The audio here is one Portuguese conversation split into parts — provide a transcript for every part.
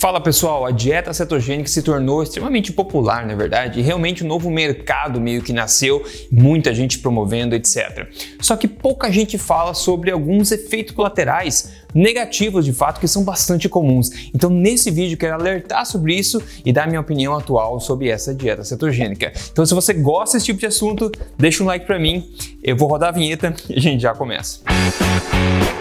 Fala pessoal, a dieta cetogênica se tornou extremamente popular, na verdade, e realmente um novo mercado meio que nasceu, muita gente promovendo, etc. Só que pouca gente fala sobre alguns efeitos colaterais negativos de fato que são bastante comuns. Então, nesse vídeo, quero alertar sobre isso e dar minha opinião atual sobre essa dieta cetogênica. Então, se você gosta desse tipo de assunto, deixa um like para mim, eu vou rodar a vinheta e a gente já começa. Música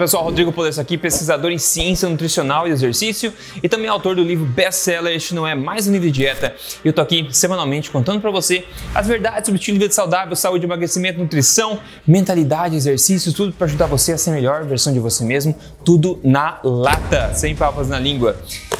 pessoal, Rodrigo Polesso aqui, pesquisador em ciência nutricional e exercício e também autor do livro best-seller Este Não É Mais Um Livro de Dieta. E eu tô aqui semanalmente contando para você as verdades sobre estilo de vida saudável, saúde, emagrecimento, nutrição, mentalidade, exercícios, tudo para ajudar você a ser a melhor versão de você mesmo, tudo na lata, sem papas na língua.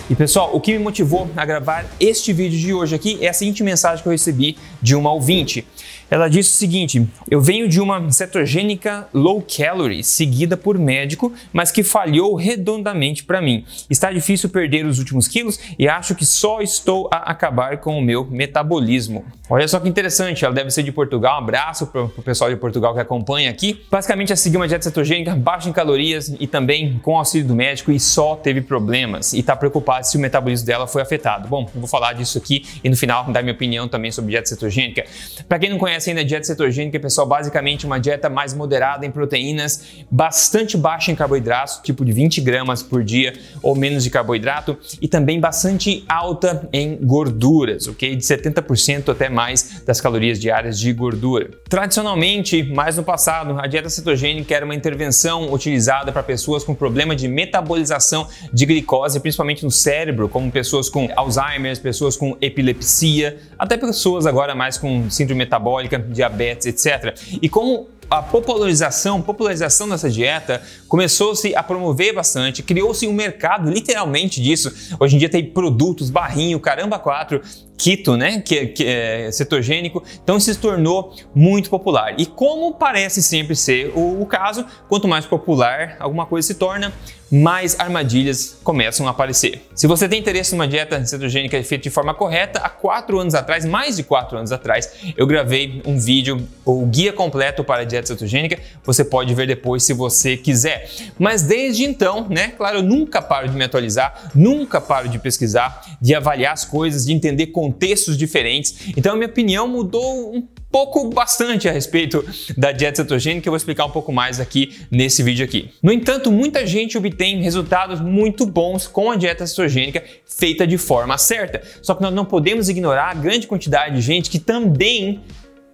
E pessoal, o que me motivou a gravar este vídeo de hoje aqui é a seguinte mensagem que eu recebi de uma ouvinte. Ela disse o seguinte: Eu venho de uma cetogênica low calorie seguida por médico, mas que falhou redondamente para mim. Está difícil perder os últimos quilos e acho que só estou a acabar com o meu metabolismo. Olha só que interessante, ela deve ser de Portugal. Um abraço para o pessoal de Portugal que acompanha aqui. Basicamente, é seguir uma dieta cetogênica baixa em calorias e também com auxílio do médico e só teve problemas e está preocupada se o metabolismo dela foi afetado. Bom, eu vou falar disso aqui e no final dar minha opinião também sobre dieta cetogênica. Para quem não conhece ainda a dieta cetogênica, pessoal, basicamente uma dieta mais moderada em proteínas, bastante baixa em carboidratos, tipo de 20 gramas por dia ou menos de carboidrato, e também bastante alta em gorduras, ok? De 70% até mais das calorias diárias de gordura. Tradicionalmente, mais no passado, a dieta cetogênica era uma intervenção utilizada para pessoas com problema de metabolização de glicose, principalmente no cérebro, como pessoas com Alzheimer, pessoas com epilepsia, até pessoas agora mais com síndrome metabólica diabetes, etc. E como a popularização, popularização dessa dieta começou-se a promover bastante, criou-se um mercado literalmente disso. Hoje em dia tem produtos, barrinho, caramba quatro, keto, né, que, que é cetogênico, então se tornou muito popular. E como parece sempre ser o, o caso, quanto mais popular alguma coisa se torna, mais armadilhas começam a aparecer. Se você tem interesse numa dieta cetogênica feita de forma correta, há quatro anos atrás, mais de quatro anos atrás, eu gravei um vídeo, o guia completo para a dieta cetogênica. Você pode ver depois se você quiser. Mas desde então, né, claro, eu nunca paro de me atualizar, nunca paro de pesquisar, de avaliar as coisas, de entender contextos diferentes. Então a minha opinião mudou um pouco bastante a respeito da dieta cetogênica, eu vou explicar um pouco mais aqui nesse vídeo aqui. No entanto, muita gente obtém resultados muito bons com a dieta cetogênica feita de forma certa. Só que nós não podemos ignorar a grande quantidade de gente que também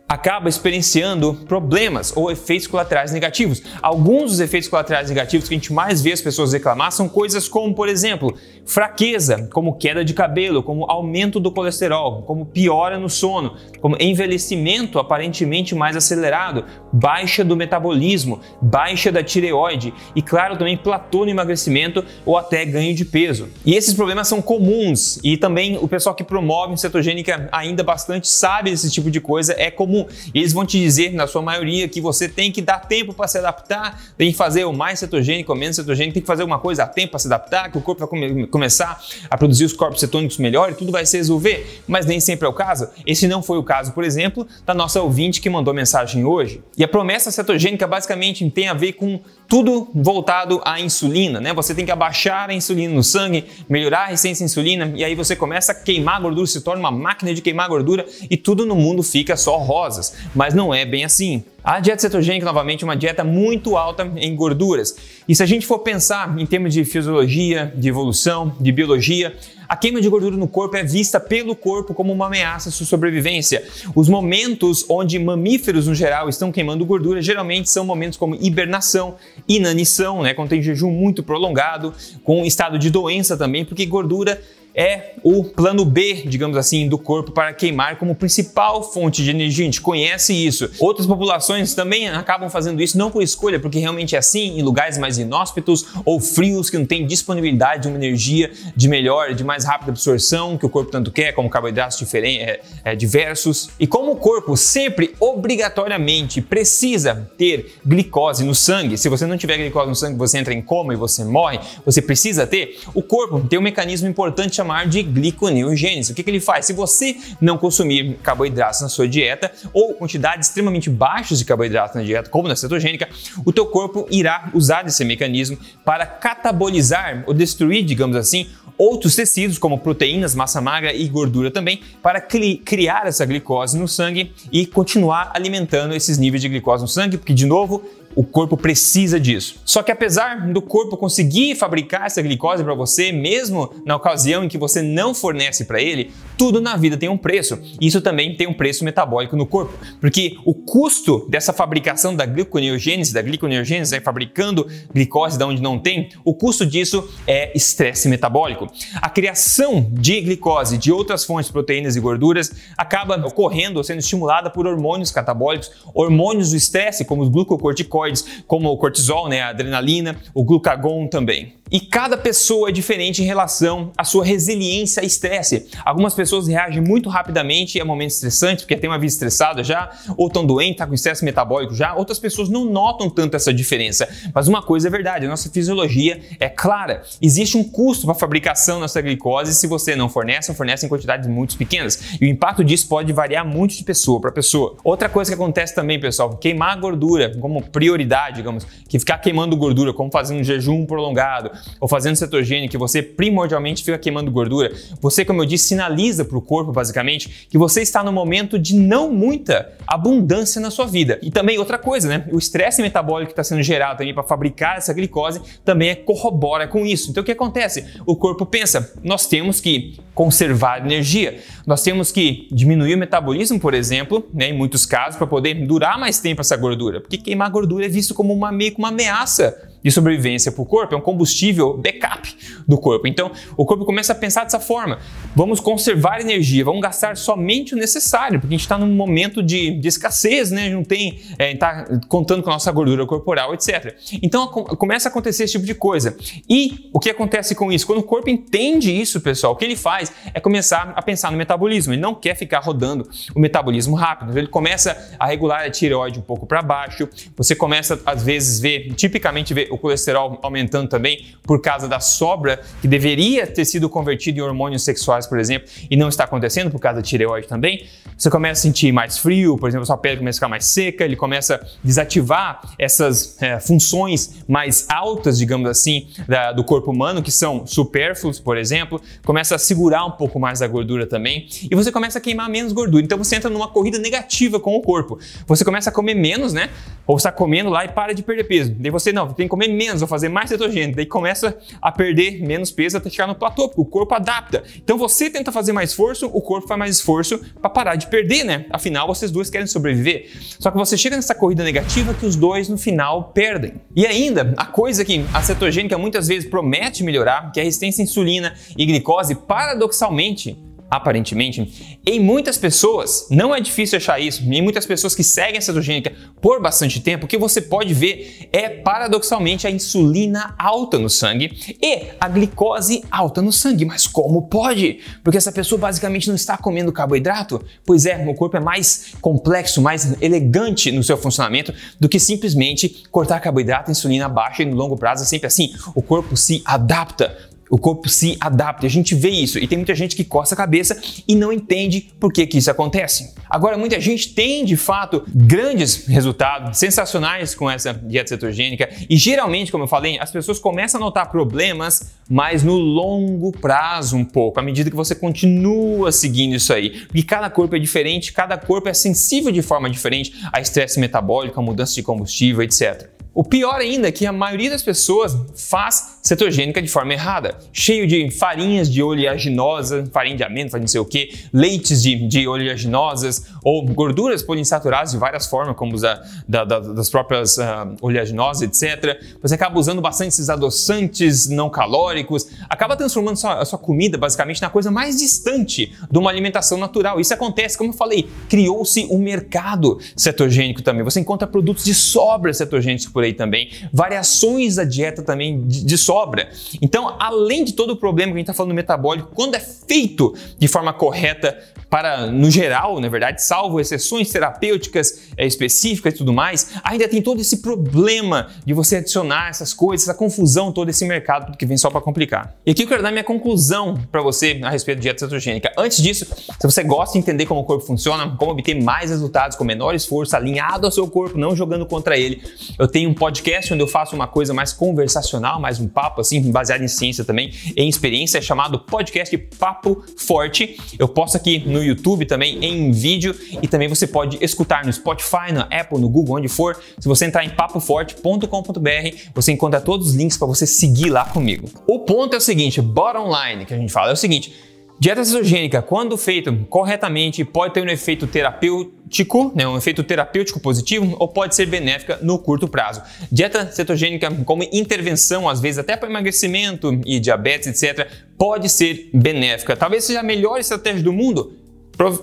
acaba experienciando problemas ou efeitos colaterais negativos. Alguns dos efeitos colaterais negativos que a gente mais vê as pessoas reclamar são coisas como, por exemplo, fraqueza, como queda de cabelo, como aumento do colesterol, como piora no sono, como envelhecimento aparentemente mais acelerado, baixa do metabolismo, baixa da tireoide e, claro, também platô no emagrecimento ou até ganho de peso. E esses problemas são comuns e também o pessoal que promove cetogênica ainda bastante sabe desse tipo de coisa, é comum comum. E eles vão te dizer, na sua maioria, que você tem que dar tempo para se adaptar, tem que fazer o mais cetogênico ou menos cetogênico, tem que fazer uma coisa a tempo para se adaptar, que o corpo vai come começar a produzir os corpos cetônicos melhor e tudo vai se resolver. Mas nem sempre é o caso. Esse não foi o caso, por exemplo, da nossa ouvinte que mandou mensagem hoje. E a promessa cetogênica basicamente tem a ver com tudo voltado à insulina, né? Você tem que abaixar a insulina no sangue, melhorar a resistência à insulina e aí você começa a queimar gordura, se torna uma máquina de queimar gordura e tudo no mundo fica só rosas. Mas não é bem assim. A dieta cetogênica, novamente, é uma dieta muito alta em gorduras. E se a gente for pensar em termos de fisiologia, de evolução, de biologia, a queima de gordura no corpo é vista pelo corpo como uma ameaça à sua sobrevivência. Os momentos onde mamíferos, no geral, estão queimando gordura geralmente são momentos como hibernação, inanição, né, quando tem jejum muito prolongado, com estado de doença também, porque gordura é o plano B, digamos assim, do corpo para queimar como principal fonte de energia. A gente conhece isso. Outras populações também acabam fazendo isso não por escolha, porque realmente é assim, em lugares mais inóspitos ou frios que não tem disponibilidade de uma energia de melhor, de mais rápida absorção que o corpo tanto quer, como carboidratos diferentes, é, é, diversos. E como o corpo sempre obrigatoriamente precisa ter glicose no sangue, se você não tiver glicose no sangue, você entra em coma e você morre, você precisa ter, o corpo tem um mecanismo importante chamado chamar de gliconeogênese. O que, que ele faz? Se você não consumir carboidratos na sua dieta ou quantidades extremamente baixas de carboidratos na dieta, como na cetogênica, o teu corpo irá usar esse mecanismo para catabolizar ou destruir, digamos assim, outros tecidos, como proteínas, massa magra e gordura também, para cri criar essa glicose no sangue e continuar alimentando esses níveis de glicose no sangue, porque, de novo, o corpo precisa disso. Só que apesar do corpo conseguir fabricar essa glicose para você, mesmo na ocasião em que você não fornece para ele, tudo na vida tem um preço. Isso também tem um preço metabólico no corpo, porque o custo dessa fabricação da gliconeogênese, da gliconeogênese, né, fabricando glicose da onde não tem, o custo disso é estresse metabólico. A criação de glicose de outras fontes proteínas e gorduras acaba ocorrendo, sendo estimulada por hormônios catabólicos, hormônios do estresse, como os glucocorticoides como o cortisol, né, a adrenalina, o glucagon também. E cada pessoa é diferente em relação à sua resiliência a estresse. Algumas pessoas reagem muito rapidamente a momentos estressantes, porque tem uma vida estressada já, ou estão doentes, tá com estresse metabólico já. Outras pessoas não notam tanto essa diferença. Mas uma coisa é verdade, a nossa fisiologia é clara. Existe um custo para a fabricação dessa glicose se você não fornece, ou fornece em quantidades muito pequenas. E o impacto disso pode variar muito de pessoa para pessoa. Outra coisa que acontece também, pessoal, queimar gordura como prioridade, digamos, que ficar queimando gordura, como fazendo um jejum prolongado, ou fazendo cetogênica, que você primordialmente fica queimando gordura, você, como eu disse, sinaliza para o corpo, basicamente, que você está no momento de não muita abundância na sua vida. E também outra coisa, né? O estresse metabólico que está sendo gerado também para fabricar essa glicose também é, corrobora com isso. Então o que acontece? O corpo pensa, nós temos que conservar energia, nós temos que diminuir o metabolismo, por exemplo, né, em muitos casos, para poder durar mais tempo essa gordura, porque queimar gordura é visto como uma meio que uma ameaça de sobrevivência para o corpo, é um combustível backup do corpo. Então, o corpo começa a pensar dessa forma: vamos conservar energia, vamos gastar somente o necessário, porque a gente está num momento de, de, escassez, né? não tem, é, está contando com a nossa gordura corporal, etc. Então, começa a acontecer esse tipo de coisa. E o que acontece com isso? Quando o corpo entende isso, pessoal, o que ele faz é começar a pensar no metabolismo. Ele não quer ficar rodando o metabolismo rápido. Então, ele começa a regular a tireoide um pouco para baixo. Você começa, às vezes, ver, tipicamente, ver o colesterol aumentando também por causa da sobra que deveria ter sido convertido em hormônios sexuais, por exemplo, e não está acontecendo por causa da tireoide também. Você começa a sentir mais frio, por exemplo, sua pele começa a ficar mais seca, ele começa a desativar essas é, funções mais altas, digamos assim, da, do corpo humano, que são supérfluos, por exemplo, começa a segurar um pouco mais a gordura também, e você começa a queimar menos gordura. Então você entra numa corrida negativa com o corpo. Você começa a comer menos, né? Ou está comendo lá e para de perder peso. Daí você não, tem que comer menos, vou fazer mais cetogênico. Daí começa a perder menos peso até chegar no platô, porque o corpo adapta. Então você tenta fazer mais esforço, o corpo faz mais esforço para parar de perder, né? Afinal, vocês dois querem sobreviver. Só que você chega nessa corrida negativa que os dois no final perdem. E ainda, a coisa que a cetogênica muitas vezes promete melhorar, que é a resistência à insulina e glicose, paradoxalmente, aparentemente, em muitas pessoas, não é difícil achar isso, em muitas pessoas que seguem a cetogênica por bastante tempo, o que você pode ver é paradoxalmente a insulina alta no sangue e a glicose alta no sangue. Mas como pode? Porque essa pessoa basicamente não está comendo carboidrato? Pois é, o corpo é mais complexo, mais elegante no seu funcionamento do que simplesmente cortar carboidrato, insulina baixa e no longo prazo é sempre assim. O corpo se adapta o corpo se adapta, a gente vê isso e tem muita gente que coça a cabeça e não entende por que, que isso acontece. Agora, muita gente tem de fato grandes resultados sensacionais com essa dieta cetogênica e geralmente, como eu falei, as pessoas começam a notar problemas, mas no longo prazo um pouco, à medida que você continua seguindo isso aí. Porque cada corpo é diferente, cada corpo é sensível de forma diferente a estresse metabólico, a mudança de combustível, etc. O pior ainda é que a maioria das pessoas faz cetogênica de forma errada, cheio de farinhas de oleaginosa, farinha de amêndoa, farinha não sei o que, leites de, de oleaginosas ou gorduras poliinsaturadas de várias formas, como da, da, da, das próprias uh, oleaginosas, etc. Você acaba usando bastante esses adoçantes não calóricos, acaba transformando sua, a sua comida basicamente na coisa mais distante de uma alimentação natural. Isso acontece, como eu falei, criou-se um mercado cetogênico também. Você encontra produtos de sobra cetogênicos por aí também, variações da dieta também de, de sobra sobra. Então, além de todo o problema que a gente está falando metabólico, quando é feito de forma correta, para, no geral, na verdade, salvo exceções terapêuticas é, específicas e tudo mais, ainda tem todo esse problema de você adicionar essas coisas, essa confusão todo esse mercado que vem só para complicar. E aqui eu quero dar minha conclusão para você a respeito de dieta cetogênica. Antes disso, se você gosta de entender como o corpo funciona, como obter mais resultados com menor esforço, alinhado ao seu corpo, não jogando contra ele, eu tenho um podcast onde eu faço uma coisa mais conversacional, mais um papo assim, baseado em ciência também, em experiência, chamado podcast Papo Forte. Eu posto aqui no YouTube também em vídeo e também você pode escutar no Spotify, na Apple, no Google, onde for. Se você entrar em papoforte.com.br, você encontra todos os links para você seguir lá comigo. O ponto é o seguinte, bottom line que a gente fala é o seguinte, Dieta cetogênica, quando feita corretamente, pode ter um efeito terapêutico, né, um efeito terapêutico positivo, ou pode ser benéfica no curto prazo. Dieta cetogênica, como intervenção, às vezes até para emagrecimento e diabetes, etc., pode ser benéfica. Talvez seja a melhor estratégia do mundo,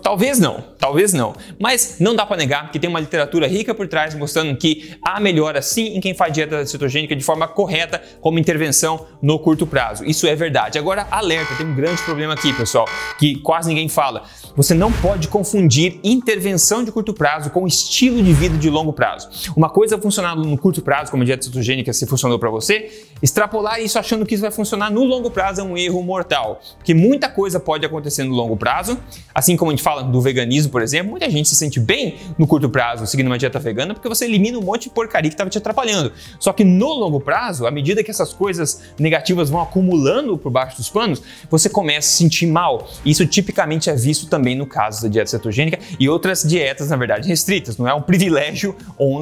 Talvez não, talvez não. Mas não dá para negar que tem uma literatura rica por trás mostrando que há melhora sim em quem faz dieta cetogênica de forma correta como intervenção no curto prazo. Isso é verdade. Agora, alerta, tem um grande problema aqui, pessoal, que quase ninguém fala. Você não pode confundir intervenção de curto prazo com estilo de vida de longo prazo. Uma coisa funcionar no curto prazo, como a dieta cetogênica, se funcionou para você, extrapolar isso achando que isso vai funcionar no longo prazo é um erro mortal, porque muita coisa pode acontecer no longo prazo, assim como a gente fala do veganismo, por exemplo, muita gente se sente bem no curto prazo seguindo uma dieta vegana porque você elimina um monte de porcaria que estava te atrapalhando. Só que no longo prazo, à medida que essas coisas negativas vão acumulando por baixo dos panos, você começa a se sentir mal. Isso tipicamente é visto também também no caso da dieta cetogênica e outras dietas, na verdade, restritas. Não é um privilégio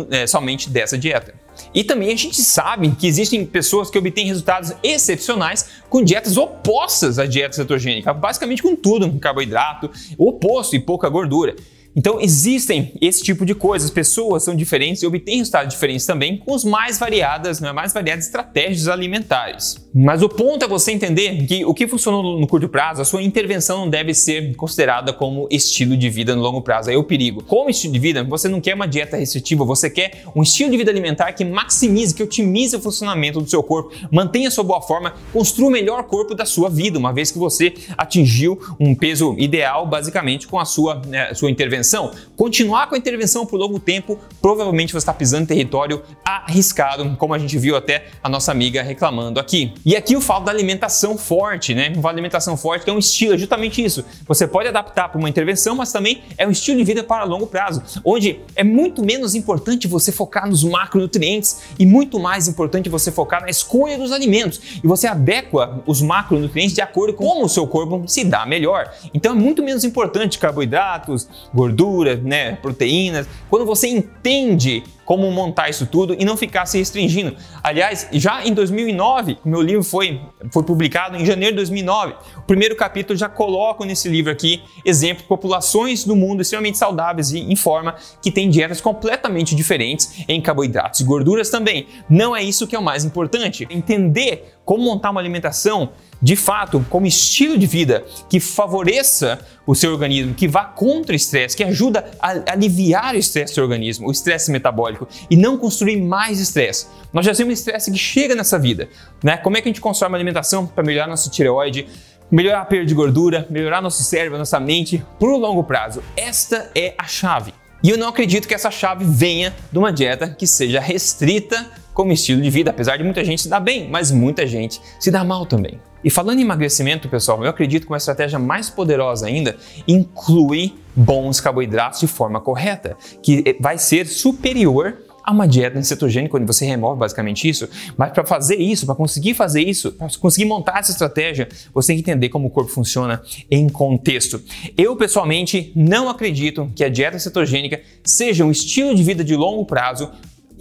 é, somente dessa dieta. E também a gente sabe que existem pessoas que obtêm resultados excepcionais com dietas opostas à dieta cetogênica, basicamente com tudo, com carboidrato, oposto e pouca gordura. Então existem esse tipo de coisas, pessoas são diferentes e obtêm resultados diferentes também com as mais variadas, né, mais variadas estratégias alimentares. Mas o ponto é você entender que o que funcionou no curto prazo, a sua intervenção não deve ser considerada como estilo de vida no longo prazo. Aí é o perigo. Como estilo de vida, você não quer uma dieta restritiva, você quer um estilo de vida alimentar que maximize, que otimize o funcionamento do seu corpo, mantenha sua boa forma, construa o melhor corpo da sua vida, uma vez que você atingiu um peso ideal basicamente com a sua, né, sua intervenção intervenção, continuar com a intervenção por longo tempo, provavelmente você está pisando em território arriscado, como a gente viu até a nossa amiga reclamando aqui. E aqui eu falo da alimentação forte, né? Uma alimentação forte que é um estilo, é justamente isso. Você pode adaptar para uma intervenção, mas também é um estilo de vida para longo prazo, onde é muito menos importante você focar nos macronutrientes e muito mais importante você focar na escolha dos alimentos. E você adequa os macronutrientes de acordo com como o seu corpo se dá melhor. Então é muito menos importante carboidratos, gorduras, gordura, né, proteínas, quando você entende como montar isso tudo e não ficar se restringindo. Aliás, já em 2009, meu livro foi, foi publicado em janeiro de 2009. O primeiro capítulo já coloco nesse livro aqui exemplo de populações do mundo extremamente saudáveis e em forma que têm dietas completamente diferentes em carboidratos e gorduras também. Não é isso que é o mais importante. Entender como montar uma alimentação de fato como estilo de vida que favoreça o seu organismo, que vá contra o estresse, que ajuda a aliviar o estresse do seu organismo, o estresse metabólico e não construir mais estresse. Nós já temos estresse que chega nessa vida, né? Como é que a gente constrói uma alimentação para melhorar nossa tireoide, melhorar a perda de gordura, melhorar nosso cérebro, nossa mente por longo prazo? Esta é a chave. E eu não acredito que essa chave venha de uma dieta que seja restrita como estilo de vida, apesar de muita gente se dar bem, mas muita gente se dá mal também. E falando em emagrecimento, pessoal, eu acredito que uma estratégia mais poderosa ainda inclui bons carboidratos de forma correta, que vai ser superior a uma dieta cetogênica, onde você remove basicamente isso. Mas para fazer isso, para conseguir fazer isso, para conseguir montar essa estratégia, você tem que entender como o corpo funciona em contexto. Eu, pessoalmente, não acredito que a dieta cetogênica seja um estilo de vida de longo prazo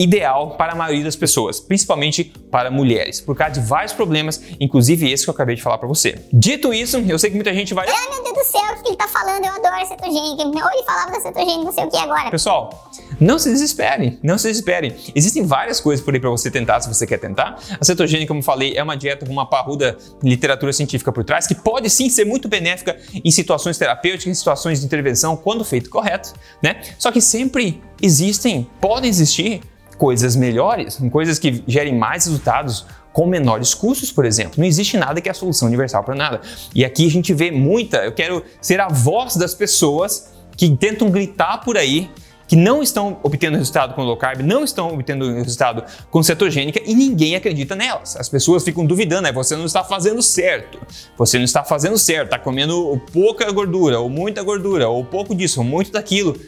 ideal para a maioria das pessoas, principalmente para mulheres, por causa de vários problemas, inclusive esse que eu acabei de falar para você. Dito isso, eu sei que muita gente vai. Ah, meu Deus do céu, o que ele tá falando? Eu adoro cetogênica. Ou ele falava da cetogênica, não sei o que agora. Pessoal, não se desesperem, não se desesperem. Existem várias coisas por aí para você tentar, se você quer tentar. A cetogênica, como falei, é uma dieta com uma parruda literatura científica por trás, que pode sim ser muito benéfica em situações terapêuticas, em situações de intervenção, quando feito correto, né? Só que sempre existem, podem existir coisas melhores, coisas que gerem mais resultados com menores custos, por exemplo. Não existe nada que é a solução universal para nada. E aqui a gente vê muita, eu quero ser a voz das pessoas que tentam gritar por aí que não estão obtendo resultado com low carb, não estão obtendo resultado com cetogênica e ninguém acredita nelas. As pessoas ficam duvidando, é você não está fazendo certo. Você não está fazendo certo, está comendo pouca gordura, ou muita gordura, ou pouco disso, ou muito daquilo.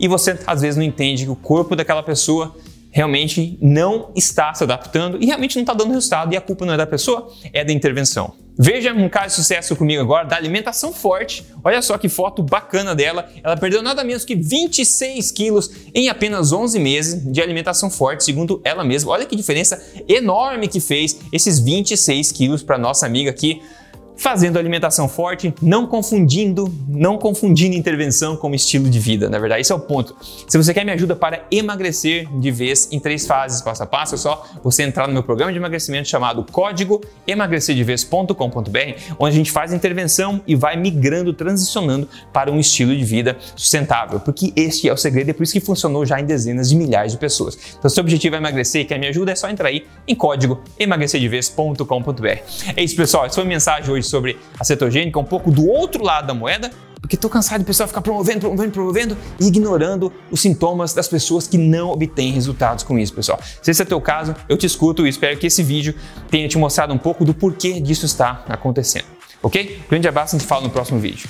E você às vezes não entende que o corpo daquela pessoa realmente não está se adaptando e realmente não está dando resultado e a culpa não é da pessoa, é da intervenção. Veja um caso de sucesso comigo agora da alimentação forte. Olha só que foto bacana dela. Ela perdeu nada menos que 26 quilos em apenas 11 meses de alimentação forte, segundo ela mesma. Olha que diferença enorme que fez esses 26 quilos para nossa amiga aqui fazendo alimentação forte, não confundindo, não confundindo intervenção com estilo de vida, na verdade, esse é o ponto. Se você quer me ajuda para emagrecer de vez em três fases passo a passo, é só você entrar no meu programa de emagrecimento chamado código emagrecerdevez.com.br, onde a gente faz intervenção e vai migrando, transicionando para um estilo de vida sustentável, porque este é o segredo, é por isso que funcionou já em dezenas de milhares de pessoas. Então, se o objetivo é emagrecer e quer me ajuda, é só entrar aí em código emagrecerdevez.com.br. É isso, pessoal, essa foi a mensagem hoje sobre a cetogênica, um pouco do outro lado da moeda, porque estou cansado de pessoal ficar promovendo, promovendo, promovendo e ignorando os sintomas das pessoas que não obtêm resultados com isso, pessoal. Se esse é o teu caso, eu te escuto e espero que esse vídeo tenha te mostrado um pouco do porquê disso está acontecendo. Ok? Grande abraço e a gente fala no próximo vídeo.